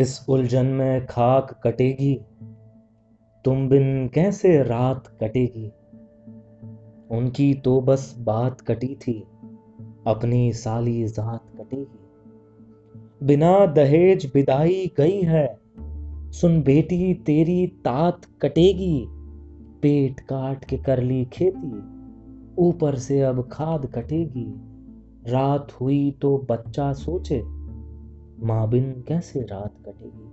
इस उलझन में खाक कटेगी। तुम बिन कैसे रात कटेगी? उनकी तो बस बात कटी थी, अपनी साली जात कटेगी। बिना दहेज विदाई गई है, सुन बेटी तेरी तात कटेगी। पेट काट के कर ली खेती, ऊपर से अब खाद कटेगी। रात हुई तो बच्चा सोचे माँ बिन कैसे रात कटेगी?